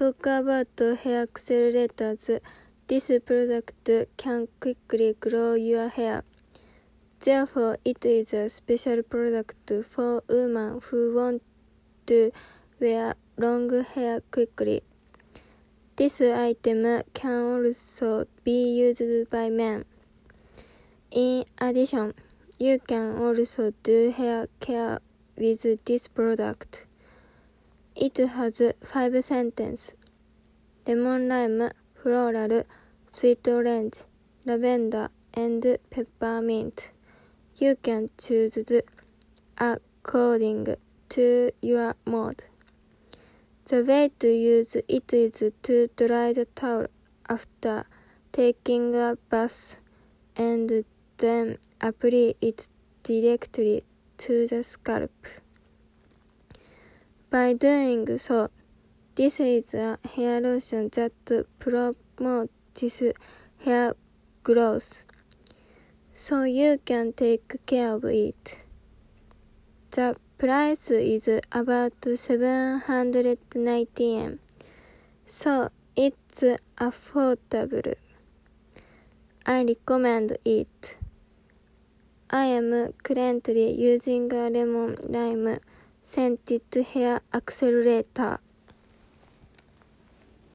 talk about hair accelerators. This product can quickly grow your hair. Therefore, it is a special product for women who want to wear long hair quickly. This item can also be used by men. In addition, you can also do hair care with this product. It has five sentences. Lemon lime, floral, sweet orange, lavender, and peppermint. You can choose according to your mood. The way to use it is to dry the towel after taking a bath and then apply it directly to the scalp. By doing so, this is a hair lotion that promotes hair growth, so you can take care of it. The price is about 790 yen, so it's affordable. I recommend it. I am currently using a lemon lime センティッドヘアアクセルレーター。